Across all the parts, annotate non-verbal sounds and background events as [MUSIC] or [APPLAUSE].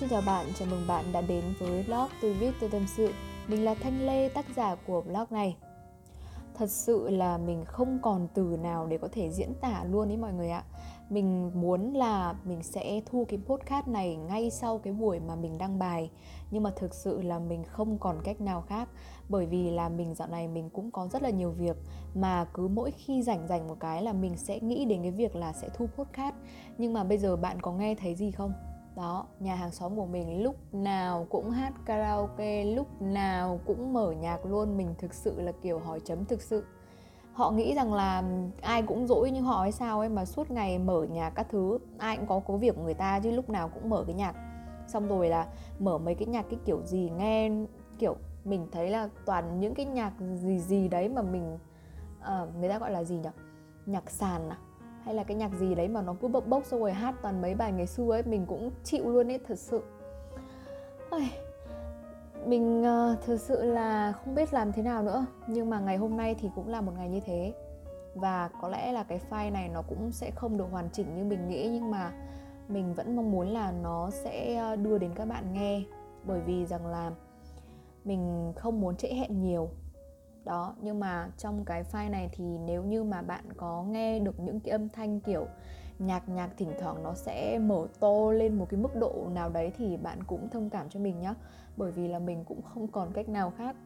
xin chào bạn, chào mừng bạn đã đến với blog Tôi viết tôi tâm sự. Mình là Thanh Lê, tác giả của blog này. Thật sự là mình không còn từ nào để có thể diễn tả luôn ấy mọi người ạ. Mình muốn là mình sẽ thu cái podcast này ngay sau cái buổi mà mình đăng bài. Nhưng mà thực sự là mình không còn cách nào khác. Bởi vì là mình dạo này mình cũng có rất là nhiều việc Mà cứ mỗi khi rảnh rảnh một cái là mình sẽ nghĩ đến cái việc là sẽ thu podcast. Nhưng mà bây giờ bạn có nghe thấy gì không? Đó nhà hàng xóm của mình lúc nào cũng hát karaoke lúc nào cũng mở nhạc luôn. Mình thực sự là kiểu hỏi chấm thực sự. Họ nghĩ rằng là ai cũng dỗi như họ hay sao ấy mà suốt ngày mở nhạc các thứ ai cũng có có việc của người ta chứ lúc nào cũng mở cái nhạc. Xong rồi là mở mấy cái nhạc cái kiểu gì nghe kiểu mình thấy là toàn những cái nhạc gì gì đấy mà mình uh, người ta gọi là gì nhỉ? Nhạc sàn à? Hay là cái nhạc gì đấy mà nó cứ bốc bốc xong rồi hát toàn mấy bài ngày xưa ấy mình cũng chịu luôn ấy thật sự. Ôi, mình uh, thực sự là không biết làm thế nào nữa nhưng mà ngày hôm nay thì cũng là một ngày như thế. Và có lẽ là cái file này nó cũng sẽ không được hoàn chỉnh như mình nghĩ nhưng mà mình vẫn mong muốn là nó sẽ ờ, đưa đến các bạn nghe. Bởi vì rằng là mình không muốn trễ hẹn nhiều đó, nhưng mà trong cái file này thì nếu như mà bạn có nghe được những cái âm thanh kiểu nhạc nhạc thỉnh thoảng nó sẽ mở to lên một cái mức độ nào đấy thì bạn cũng thông cảm cho mình nhé bởi vì là mình cũng không còn cách nào khác.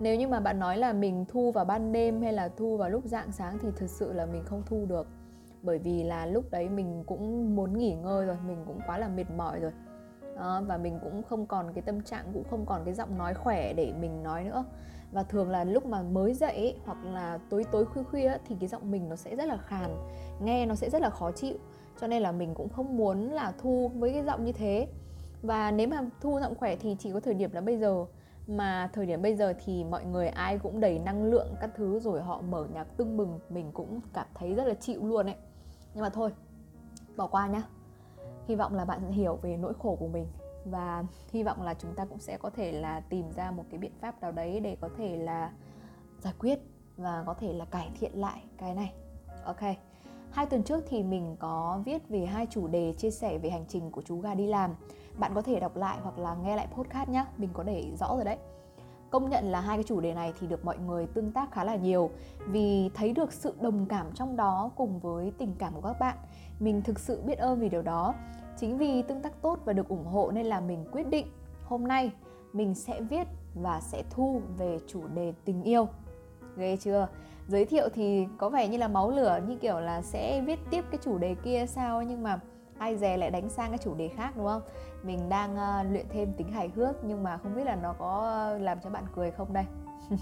Nếu như mà bạn nói là mình thu vào ban đêm hay là thu vào lúc dạng sáng thì thực sự là mình không thu được. Bởi vì là lúc đấy mình cũng muốn nghỉ ngơi rồi, mình cũng quá là mệt mỏi rồi à, và mình cũng không còn cái tâm trạng cũng không còn cái giọng nói khỏe để mình nói nữa. Và thường là lúc mà mới dậy ấy, hoặc là tối tối khuya khuya thì cái giọng mình nó sẽ rất là khàn nghe nó sẽ rất là khó chịu. Cho nên là mình cũng không muốn là thu với cái giọng như thế. Và nếu mà thu giọng khỏe thì chỉ có thời điểm là bây giờ. Mà thời điểm bây giờ thì mọi người ai cũng đầy năng lượng các thứ rồi họ mở nhạc tưng bừng mình cũng cảm thấy rất là chịu luôn ấy. Nhưng mà thôi bỏ qua nhá hy vọng là bạn sẽ hiểu về nỗi khổ của mình. Và hy vọng là chúng ta cũng sẽ có thể là tìm ra một cái biện pháp nào đấy để có thể là giải quyết và có thể là cải thiện lại cái này. Ok. Hai tuần trước thì mình có viết về hai chủ đề chia sẻ về hành trình của chú gà đi làm. Bạn có thể đọc lại hoặc là nghe lại podcast nhé mình có để rõ rồi đấy công nhận là hai cái chủ đề này thì được mọi người tương tác khá là nhiều. Vì thấy được sự đồng cảm trong đó cùng với tình cảm của các bạn, mình thực sự biết ơn vì điều đó. Chính vì tương tác tốt và được ủng hộ nên là mình quyết định hôm nay mình sẽ viết và sẽ thu về chủ đề tình yêu. Ghê chưa? Giới thiệu thì có vẻ như là máu lửa, như kiểu là sẽ viết tiếp cái chủ đề kia sao nhưng mà ai dè lại đánh sang cái chủ đề khác đúng không? Mình đang uh, luyện thêm tính hài hước nhưng mà không biết là nó có ờ, làm cho bạn cười không đây? [LAUGHS]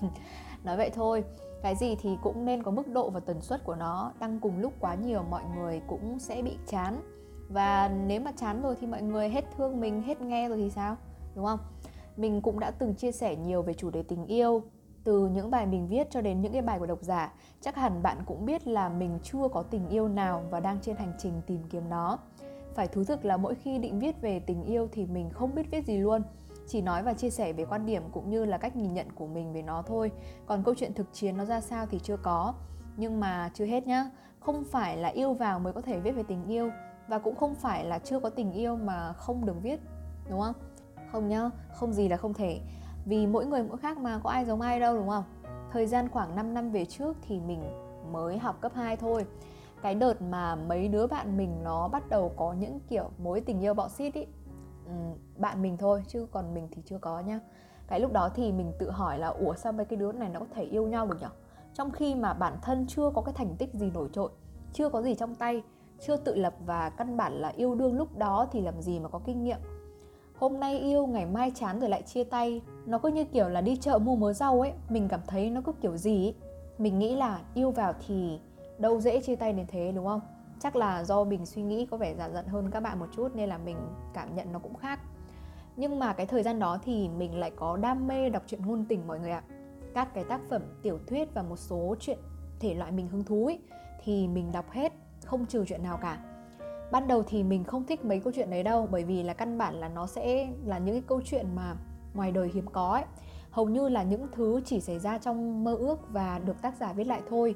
Nói vậy thôi cái gì thì cũng nên có mức độ và tần suất của nó. Đăng cùng lúc quá nhiều mọi người cũng sẽ bị chán. Và nếu mà chán rồi thì mọi người hết thương mình hết nghe rồi thì sao? Đúng không? Mình cũng đã từng chia sẻ nhiều về chủ đề tình yêu từ những bài mình viết cho đến những cái bài của độc giả. Chắc hẳn bạn cũng biết là mình chưa có tình yêu nào và đang trên hành trình tìm kiếm nó phải thú thực là mỗi khi định viết về tình yêu thì mình không biết viết gì luôn. Chỉ nói và chia sẻ về quan điểm cũng như là cách nhìn nhận của mình về nó thôi. Còn câu chuyện thực chiến nó ra sao thì chưa có. Nhưng mà chưa hết nhá. Không phải là yêu vào mới có thể viết về tình yêu. Và cũng không phải là chưa có tình yêu mà không được viết. Đúng không? Không nhá. Không gì là không thể. Vì mỗi người mỗi khác mà, có ai giống ai đâu, đúng không? Thời gian khoảng 5 năm về trước thì mình mới học cấp 2 thôi cái đợt mà mấy đứa bạn mình nó bắt đầu có những kiểu mối tình yêu bọ xít ý ừ, bạn mình thôi chứ còn mình thì chưa có nhá cái lúc đó thì mình tự hỏi là ủa sao mấy cái đứa này nó có thể yêu nhau được nhở? trong khi mà bản thân chưa có cái thành tích gì nổi trội chưa có gì trong tay chưa tự lập và căn bản là yêu đương lúc đó thì làm gì mà có kinh nghiệm hôm nay yêu ngày mai chán rồi lại chia tay nó cứ như kiểu là đi chợ mua mớ rau ấy mình cảm thấy nó cứ kiểu gì ấy. mình nghĩ là yêu vào thì đâu dễ chia tay đến thế đúng không? Chắc là do mình suy nghĩ có vẻ giả dận hơn các bạn một chút nên là mình cảm nhận nó cũng khác. Nhưng mà cái thời gian đó thì mình lại có đam mê đọc truyện ngôn tình mọi người ạ. Các cái tác phẩm tiểu thuyết và một số chuyện thể loại mình hứng thú ấy, thì mình đọc hết không trừ chuyện nào cả. Ban đầu thì mình không thích mấy câu chuyện đấy đâu bởi vì là căn bản là nó sẽ là những cái câu chuyện mà ngoài đời hiếm có ấy. Hầu như là những thứ chỉ xảy ra trong mơ ước và được tác giả viết lại thôi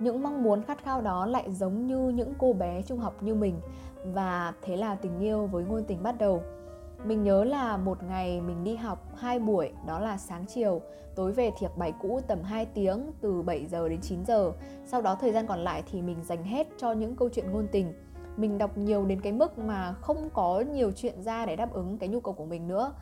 những mong muốn khát khao đó lại giống như những cô bé trung học như mình. Và thế là tình yêu với ngôn tình bắt đầu. Mình nhớ là một ngày mình đi học hai buổi, đó là sáng chiều. Tối về thiệp bài cũ tầm 2 tiếng, từ 7 giờ đến 9 giờ. Sau đó thời gian còn lại thì mình dành hết cho những câu chuyện ngôn tình. Mình đọc nhiều đến cái mức mà không có nhiều chuyện ra để đáp ứng cái nhu cầu của mình nữa.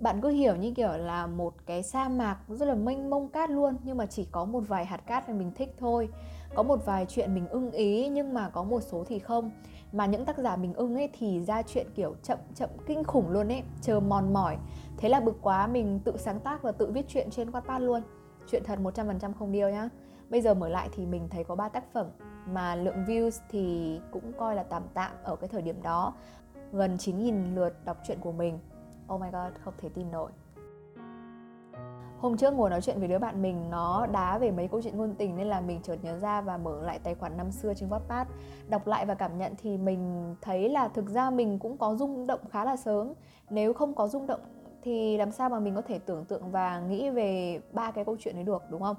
Bạn cứ hiểu như kiểu là một cái sa mạc rất là mênh mông cát luôn, nhưng mà chỉ có một vài hạt cát mà mình thích thôi có một vài chuyện mình ưng ý, nhưng mà có một số thì không. Mà những tác giả mình ưng ấy thì ra chuyện kiểu chậm chậm, kinh khủng luôn ấy, chờ mòn mỏi. Thế là bực quá, mình tự sáng tác và tự viết chuyện trên Wattpad luôn. Chuyện thật 100% không điêu nhá. Bây giờ mở lại thì mình thấy có ba tác phẩm, mà lượng views thì cũng coi là tạm tạm ở cái thời điểm đó. Gần 9.000 lượt đọc truyện của mình. Oh my god, không thể tin nổi hôm trước ngồi nói chuyện với đứa bạn mình, nó đá về mấy câu chuyện ngôn tình nên là mình chợt nhớ ra và mở lại tài khoản năm xưa trên Wattpad. Đọc lại và cảm nhận thì mình thấy là thực ra mình cũng có rung động khá là sớm. Nếu không có rung động thì làm sao mà mình có thể tưởng tượng và nghĩ về ba cái câu chuyện đấy được, đúng không?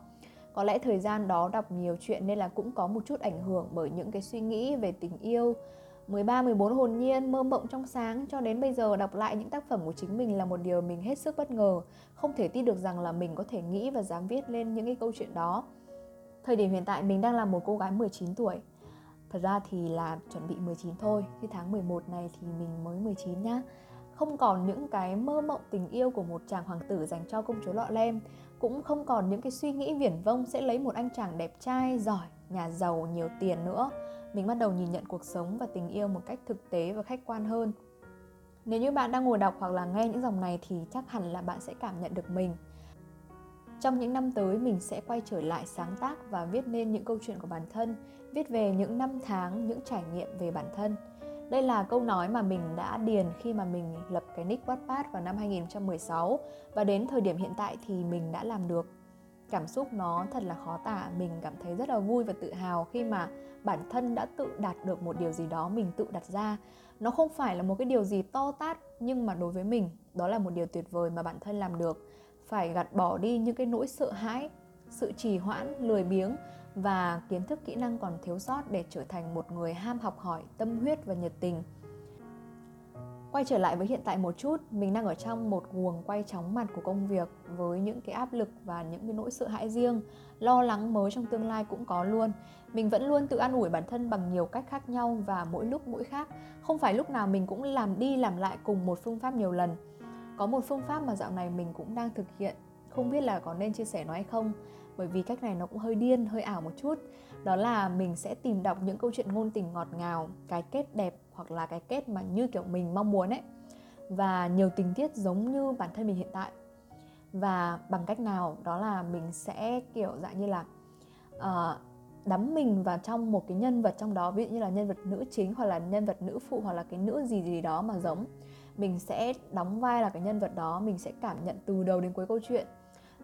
Có lẽ thời gian đó đọc nhiều chuyện nên là cũng có một chút ảnh hưởng bởi những cái suy nghĩ về tình yêu 13, 14 hồn nhiên, mơ mộng trong sáng cho đến bây giờ đọc lại những tác phẩm của chính mình là một điều mình hết sức bất ngờ. Không thể tin được rằng là mình có thể nghĩ và dám viết lên những cái câu chuyện đó. Thời điểm hiện tại mình đang là một cô gái 19 tuổi. Thật ra thì là chuẩn bị 19 thôi, khi tháng 11 này thì mình mới 19 nhá. Không còn những cái mơ mộng tình yêu của một chàng hoàng tử dành cho công chúa lọ lem Cũng không còn những cái suy nghĩ viển vông sẽ lấy một anh chàng đẹp trai, giỏi, nhà giàu, nhiều tiền nữa mình bắt đầu nhìn nhận cuộc sống và tình yêu một cách thực tế và khách quan hơn. Nếu như bạn đang ngồi đọc hoặc là nghe những dòng này thì chắc hẳn là bạn sẽ cảm nhận được mình. Trong những năm tới, mình sẽ quay trở lại sáng tác và viết nên những câu chuyện của bản thân, viết về những năm tháng, những trải nghiệm về bản thân. Đây là câu nói mà mình đã điền khi mà mình lập cái nick Wattpad vào năm 2016 và đến thời điểm hiện tại thì mình đã làm được cảm xúc nó thật là khó tả. Mình cảm thấy rất là vui và tự hào khi mà bản thân đã tự đạt được một điều gì đó mình tự đặt ra. Nó không phải là một cái điều gì to tát, nhưng mà đối với mình, đó là một điều tuyệt vời mà bản thân làm được. Phải gạt bỏ đi những cái nỗi sợ hãi, sự trì hoãn, lười biếng và kiến thức kỹ năng còn thiếu sót để trở thành một người ham học hỏi, tâm huyết và nhiệt tình quay trở lại với hiện tại một chút, mình đang ở trong một guồng quay chóng mặt của công việc với những cái áp lực và những cái nỗi sợ hãi riêng, lo lắng mới trong tương lai cũng có luôn. Mình vẫn luôn tự an ủi bản thân bằng nhiều cách khác nhau và mỗi lúc mỗi khác. Không phải lúc nào mình cũng làm đi làm lại cùng một phương pháp nhiều lần. Có một phương pháp mà dạo này mình cũng đang thực hiện. Không biết là có nên chia sẻ nó hay không, bởi vì cách này nó cũng hơi điên, hơi ảo một chút đó là mình sẽ tìm đọc những câu chuyện ngôn tình ngọt ngào cái kết đẹp hoặc là cái kết mà như kiểu mình mong muốn ấy. Và nhiều tình tiết giống như bản thân mình hiện tại. Và bằng cách nào đó là mình sẽ kiểu dạng như là uh, đắm mình vào trong một cái nhân vật trong đó ví dụ như là nhân vật nữ chính hoặc là nhân vật nữ phụ hoặc là cái nữ gì gì đó mà giống. Mình sẽ đóng vai là cái nhân vật đó mình sẽ cảm nhận từ đầu đến cuối câu chuyện.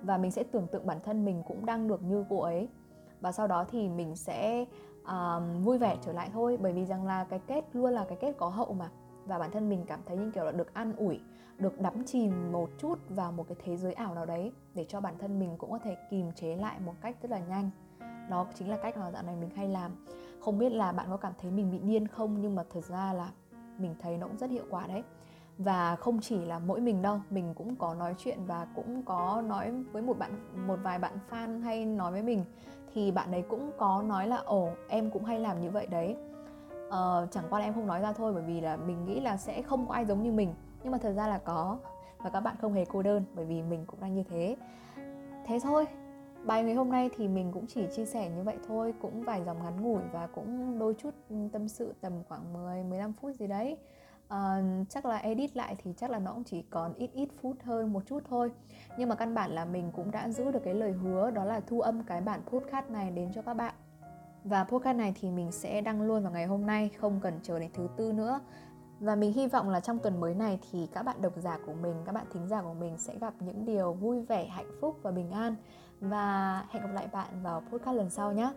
Và mình sẽ tưởng tượng bản thân mình cũng đang được như cô ấy và sau đó thì mình sẽ um, vui vẻ trở lại thôi. Bởi vì rằng là cái kết luôn là cái kết có hậu mà. Và bản thân mình cảm thấy như kiểu là được an ủi được đắm chìm một chút vào một cái thế giới ảo nào đấy để cho bản thân mình cũng có thể kìm chế lại một cách rất là nhanh. Đó chính là cách mà dạo này mình hay làm. Không biết là bạn có cảm thấy mình bị điên không? Nhưng mà thật ra là mình thấy nó cũng rất hiệu quả đấy. Và không chỉ là mỗi mình đâu mình cũng có nói chuyện và cũng có nói với một bạn một vài bạn fan hay nói với mình thì bạn ấy cũng có nói là ồ em cũng hay làm như vậy đấy. Uh, chẳng qua là em không nói ra thôi bởi vì là mình nghĩ là sẽ không có ai giống như mình. Nhưng mà thật ra là có và các bạn không hề cô đơn bởi vì mình cũng đang như thế. Thế thôi bài ngày hôm nay thì mình cũng chỉ chia sẻ như vậy thôi cũng vài dòng ngắn ngủi và cũng đôi chút ừ, tâm sự tầm khoảng 10 15 phút gì đấy uh, chắc là edit lại thì chắc là nó cũng chỉ còn ít ít phút hơn một chút thôi. Nhưng mà căn bản là mình cũng đã giữ được cái lời hứa đó là thu âm cái bản podcast này đến cho các bạn. Và podcast này thì mình sẽ đăng luôn vào ngày hôm nay không cần chờ đến thứ tư nữa. Và mình hy vọng là trong tuần mới này thì các bạn độc giả của mình các bạn thính giả của mình sẽ gặp những điều vui vẻ hạnh phúc và bình an. Và hẹn gặp lại bạn vào podcast lần sau nhé.